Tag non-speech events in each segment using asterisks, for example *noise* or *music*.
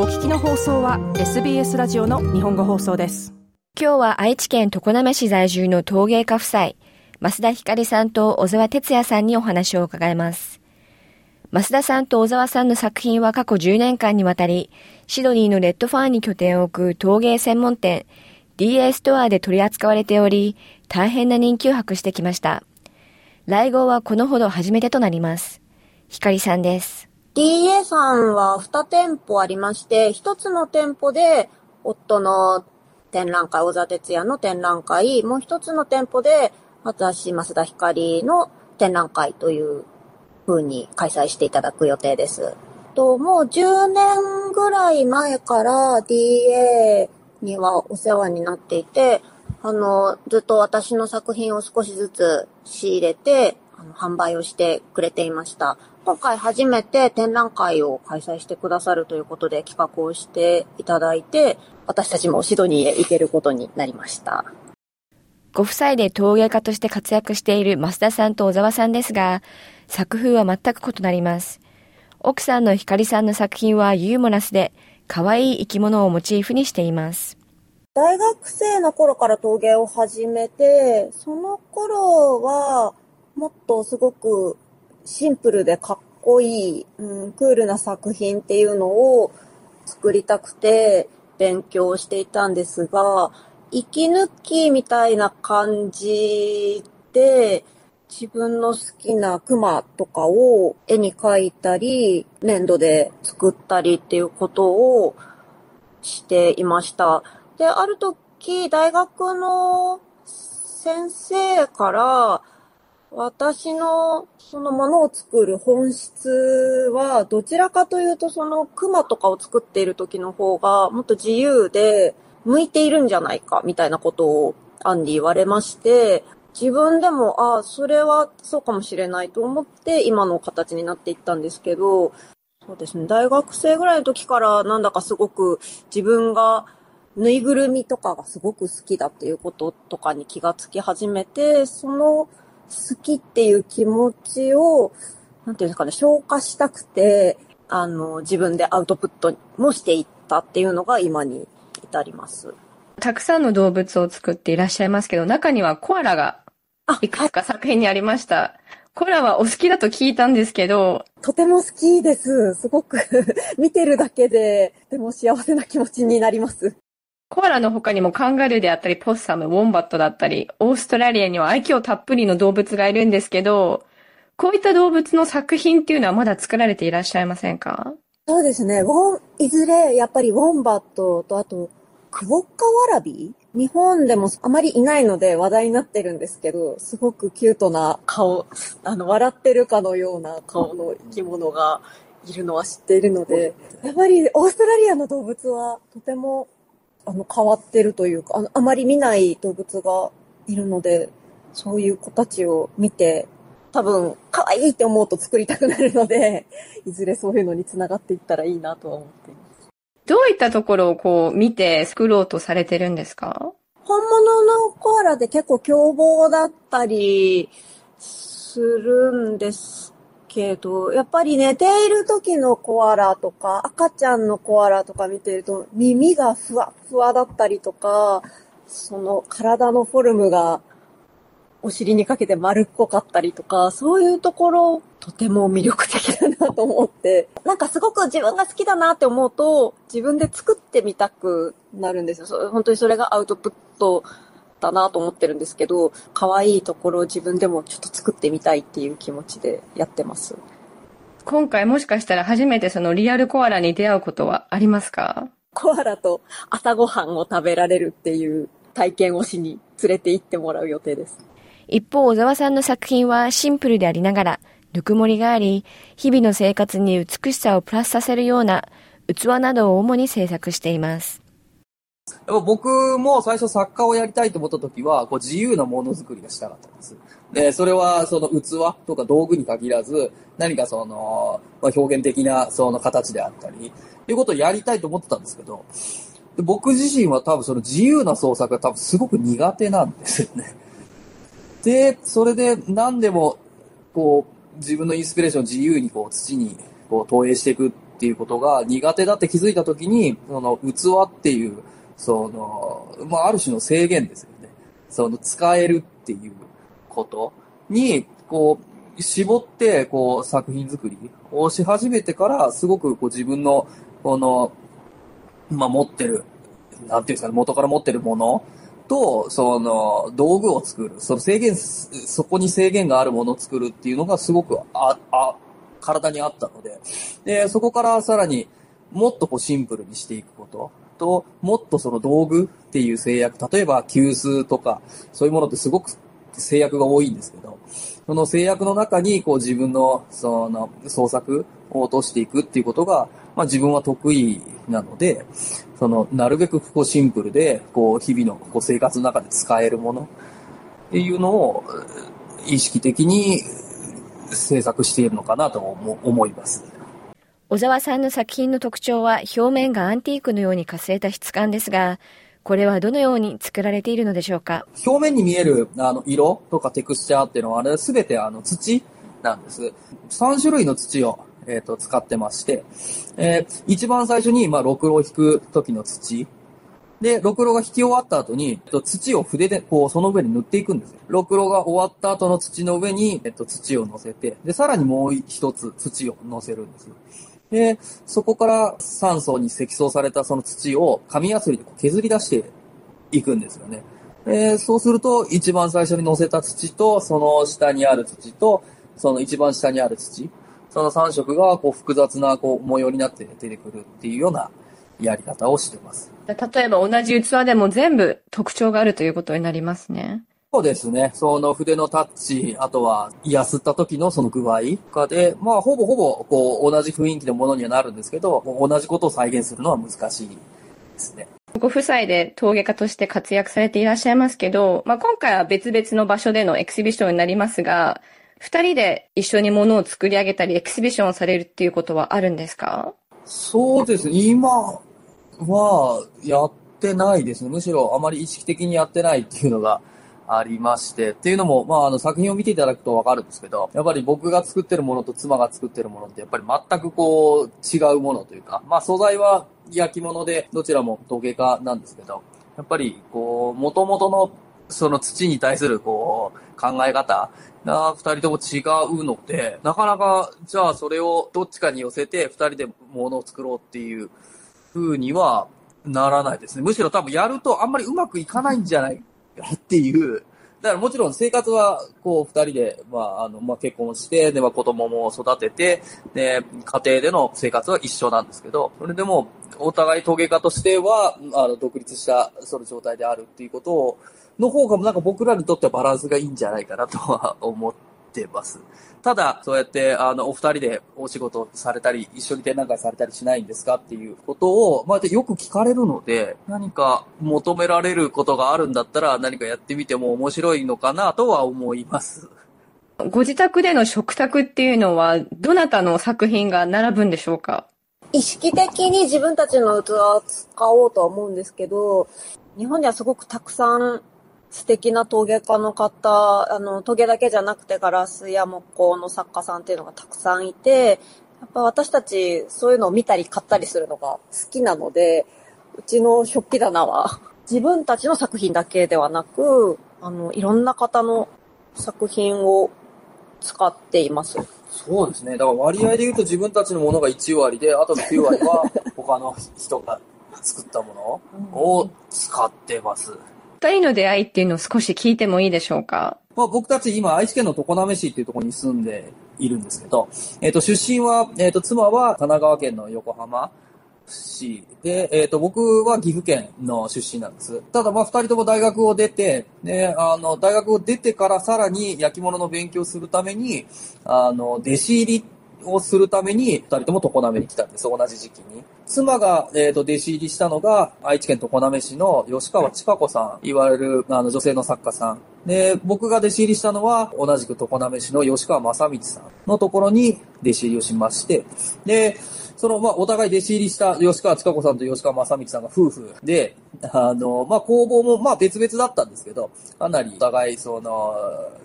お聞きの放送は SBS ラジオの日本語放送です。今日は愛知県常滑市在住の陶芸家夫妻増田ひかりさんと小沢哲也さんにお話を伺います。増田さんと小沢さんの作品は過去10年間にわたりシドニーのレッドファーに拠点を置く陶芸専門店 DA ストアで取り扱われており大変な人気を博してきました。来号はこのほど初めてとなります。ひかりさんです。DA さんは2店舗ありまして、1つの店舗で夫の展覧会、小沢哲也の展覧会、もう1つの店舗で私、増田光の展覧会という風に開催していただく予定です。と、もう10年ぐらい前から DA にはお世話になっていて、あの、ずっと私の作品を少しずつ仕入れて、あの販売をしてくれていました。今回初めて展覧会を開催してくださるということで企画をしていただいて、私たちもシドニーへ行けることになりました。ご夫妻で陶芸家として活躍している増田さんと小沢さんですが、作風は全く異なります。奥さんの光さんの作品はユーモラスで、可愛い生き物をモチーフにしています。大学生の頃から陶芸を始めて、その頃は、もっとすごくシンプルでかっこいい、うん、クールな作品っていうのを作りたくて勉強していたんですが、息抜きみたいな感じで、自分の好きなクマとかを絵に描いたり、粘土で作ったりっていうことをしていました。で、ある時、大学の先生から、私のそのものを作る本質は、どちらかというとその熊とかを作っている時の方がもっと自由で向いているんじゃないかみたいなことをアンディ言われまして、自分でも、ああ、それはそうかもしれないと思って今の形になっていったんですけど、そうですね、大学生ぐらいの時からなんだかすごく自分がぬいぐるみとかがすごく好きだっていうこととかに気がつき始めて、その好きっていう気持ちを、なんていうんですかね、消化したくて、あの、自分でアウトプットもしていったっていうのが今に至ります。たくさんの動物を作っていらっしゃいますけど、中にはコアラがいくつか作品にありました。コアラはお好きだと聞いたんですけど。とても好きです。すごく *laughs* 見てるだけで、とても幸せな気持ちになります。コアラの他にもカンガルーであったり、ポッサム、ウォンバットだったり、オーストラリアには愛嬌たっぷりの動物がいるんですけど、こういった動物の作品っていうのはまだ作られていらっしゃいませんか？そうですね。ウォン、いずれ、やっぱりウォンバットと、あと、クボッカワラビ？日本でもあまりいないので話題になってるんですけど、すごくキュートな顔、あの、笑ってるかのような顔の生き物がいるのは知っているので、やっぱりオーストラリアの動物はとてもあの、変わってるというか、あの、あまり見ない動物がいるので、そういう子たちを見て、多分、可愛いって思うと作りたくなるので、*laughs* いずれそういうのにつながっていったらいいなとは思っています。どういったところをこう見て作ろうとされてるんですか？本物のコアラで結構凶暴だったりするんですけど、やっぱり寝ている時のコアラとか、赤ちゃんのコアラとか見てると、耳がふわふわだったりとか、その体のフォルムがお尻にかけて丸っこかったりとか、そういうところ、とても魅力的だなと思って、なんかすごく自分が好きだなって思うと、自分で作ってみたくなるんですよ。本当にそれがアウトプットだなと思ってるんですけど、可愛いところを自分でもちょっと作ってみたいっていう気持ちでやってます。今回もしかしたら初めてそのリアルコアラに出会うことはありますか？コアラと朝ごはんを食べられるっていう体験をしに連れて行ってもらう予定です。一方、小沢さんの作品はシンプルでありながら、ぬくもりがあり、日々の生活に美しさをプラスさせるような器などを主に制作しています。やっぱ僕も最初作家をやりたいと思った時は、こう自由なものづくりがしたかったんです。で、それはその器とか道具に限らず、何かその、まあ、表現的なその形であったり、いうことをやりたいと思ってたんですけど、僕自身は多分その自由な創作が多分すごく苦手なんですよね。で、それで何でも、こう、自分のインスピレーションを自由にこう土にこう投影していくっていうことが苦手だって気づいたときに、その器っていう、その、まあ、ある種の制限ですよね。その、使えるっていうことに、こう、絞って、こう、作品作りをし始めてから、すごく、こう、自分の、この、まあ、持ってる、なんていうんですかね、元から持ってるものと、その、道具を作る。その制限、そこに制限があるものを作るっていうのがすごく、あ、あ、体にあったので、で、そこからさらにもっとこうシンプルにしていくことと、もっとその道具っていう制約、例えば急須とか、そういうものってすごく制約が多いんですけど、その制約の中にこう自分のその創作を落としていくっていうことが、まあ自分は得意なので、そのなるべくこうシンプルで、こう日々のこう生活の中で使えるものっていうのを意識的に制作しているのかなと思います。小沢さんの作品の特徴は表面がアンティークのようにかすれた質感ですが、これはどのように作られているのでしょうか？表面に見えるあの色とかテクスチャーっていうのは、あれすべてあの土なんです。3種類の土を、えーと、使ってまして、えー、一番最初に、まあ、ろくろを引く時の土で、ろくろが引き終わった後に、えっと、土を筆で、こう、その上に塗っていくんですよ。ろくろが終わった後の土の上に、えっと、土を乗せて、で、さらにもう一つ土を乗せるんですよ。で、そこから3層に積層されたその土を紙やすりで削り出していくんですよね。で、そうすると、一番最初に乗せた土と、その下にある土と、その一番下にある土、その3色が、こう、複雑な、こう、模様になって出てくるっていうようなやり方をしてます。例えば同じ器でも全部特徴があるということになりますね。そうですね。その筆のタッチ、あとは、やすった時のその具合かで、まあ、ほぼほぼ、こう、同じ雰囲気のものにはなるんですけど、同じことを再現するのは難しいですね。ご夫妻で陶芸家として活躍されていらっしゃいますけど、まあ、今回は別々の場所でのエキシビションになりますが、二人で一緒にものを作り上げたり、エキシビションをされるっていうことはあるんですか？そうですね。今、は、やってないですね。むしろあまり意識的にやってないっていうのがありまして、っていうのも、まあ、あの、作品を見ていただくとわかるんですけど、やっぱり僕が作ってるものと妻が作ってるものって、やっぱり全くこう、違うものというか、まあ、素材は焼き物で、どちらも陶芸家なんですけど、やっぱり、こう、元々の、その土に対する、こう、考え方が二人とも違うので、なかなか、じゃあそれをどっちかに寄せて、二人でものを作ろうっていう、風にはならないですね。むしろ多分やるとあんまりうまくいかないんじゃないっていう。だからもちろん生活は、こう、二人で、まあ、あの、まあ、結婚して、で、まあ、子供も育てて、で、家庭での生活は一緒なんですけど、それでも、お互い陶芸家としては、あの、独立した、その状態であるっていうことを、の方が、なんか僕らにとってはバランスがいいんじゃないかなとは思ってます。ただ、そうやって、あの、お二人でお仕事されたり、一緒に展覧会されたりしないんですかっていうことを、まあ、よく聞かれるので、何か求められることがあるんだったら、何かやってみても面白いのかなとは思います。ご自宅での食卓っていうのは、どなたの作品が並ぶんでしょうか？意識的に自分たちの器を使おうとは思うんですけど、日本にはすごくたくさん素敵な陶芸家の方、あの、陶芸だけじゃなくてガラスや木工の作家さんっていうのがたくさんいて、やっぱ私たちそういうのを見たり買ったりするのが好きなので、うちの食器棚は自分たちの作品だけではなく、あの、いろんな方の作品を使っています。そうですね。だから割合で言うと自分たちのものが1割で、あとの9割は他の人が作ったものを使ってます。二人の出会いっていうのを少し聞いてもいいでしょうか？まあ、僕たち今愛知県の常滑市っていうところに住んでいるんですけど、えっ、ー、と、出身は、えっ、ー、と、妻は神奈川県の横浜市で、えっ、ー、と、僕は岐阜県の出身なんです。ただ、まあ、二人とも大学を出て、で、あの、大学を出てからさらに焼き物の勉強するために、あの、弟子入りをするために、二人とも常滑に来たんです、同じ時期に。妻が、えっ、ー、と、弟子入りしたのが、愛知県常滑市の吉川千佳子さん、いわれる、あの、女性の作家さん。で、僕が弟子入りしたのは、同じく常滑市の吉川正道さん。のところに弟子入りをしまして、で、その、まあ、お互い弟子入りした吉川千佳子さんと吉川正道さんが夫婦で、あの、まあ、工房も、ま、別々だったんですけど、かなりお互い、その、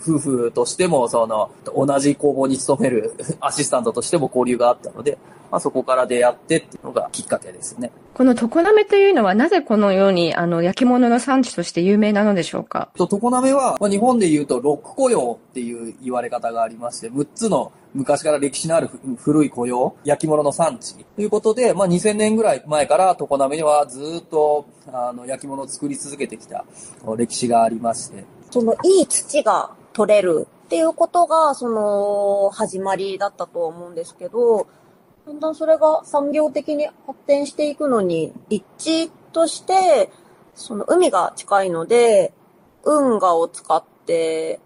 夫婦としても、その、同じ工房に勤める *laughs* アシスタントとしても交流があったので、まあ、そこから出会ってっていうのがきっかけですね。この常滑というのはなぜこのようにあの焼き物の産地として有名なのでしょうか？と常滑は、まあ、日本で言うとロック雇用っていう言われ方がありまして、6つの昔から歴史のある古い雇用、焼き物の産地ということで、まあ、2000年ぐらい前から常滑にはずっとあの焼き物を作り続けてきた歴史がありまして。そのいい土が取れるっていうことが、その始まりだったと思うんですけど、だんだんそれが産業的に発展していくのに、立地として、その海が近いので、運河を使って、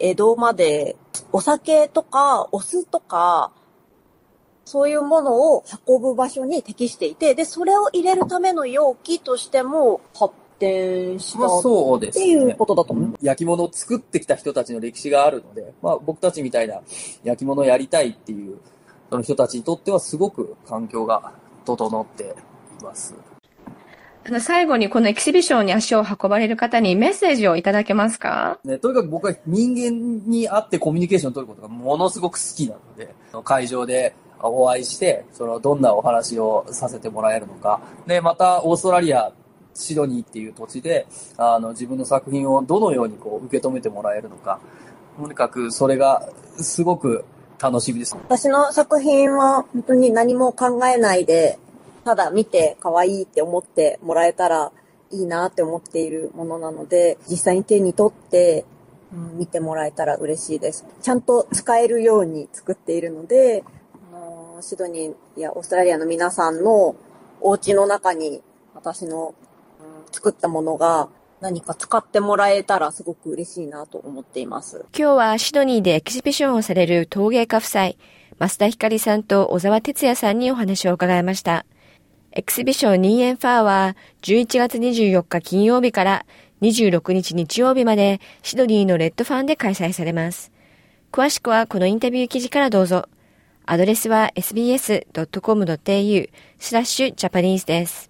江戸までお酒とかお酢とか、そういうものを運ぶ場所に適していて、で、それを入れるための容器としても発展したまあ、っていうね。ことだと思う。焼き物を作ってきた人たちの歴史があるので、まあ、僕たちみたいな焼き物をやりたいっていう、その人たちにとってはすごく環境が整っています。あの最後にこのエキシビションに足を運ばれる方にメッセージをいただけますか？ね、とにかく僕は人間に会ってコミュニケーションを取ることがものすごく好きなので、会場でお会いして、そのどんなお話をさせてもらえるのか。で、またオーストラリア、シドニーっていう土地で、あの、自分の作品をどのようにこう受け止めてもらえるのか。とにかくそれがすごく楽しみです。私の作品は本当に何も考えないで、ただ見て可愛いって思ってもらえたらいいなって思っているものなので、実際に手に取って、うん見てもらえたら嬉しいです。ちゃんと使えるように作っているので、あのシドニーやオーストラリアの皆さんのお家の中に私の、うん作ったものが何か使ってもらえたらすごく嬉しいなと思っています。今日はシドニーでエキシビションをされる陶芸家夫妻、増田ひかりさんと小沢哲也さんにお話を伺いました。エキシビションニーエンファーは11月24日金曜日から26日日曜日までシドニーのレッドファーンで開催されます。詳しくはこのインタビュー記事からどうぞ。アドレスは sbs.com.au スラッシュジャパニーズです。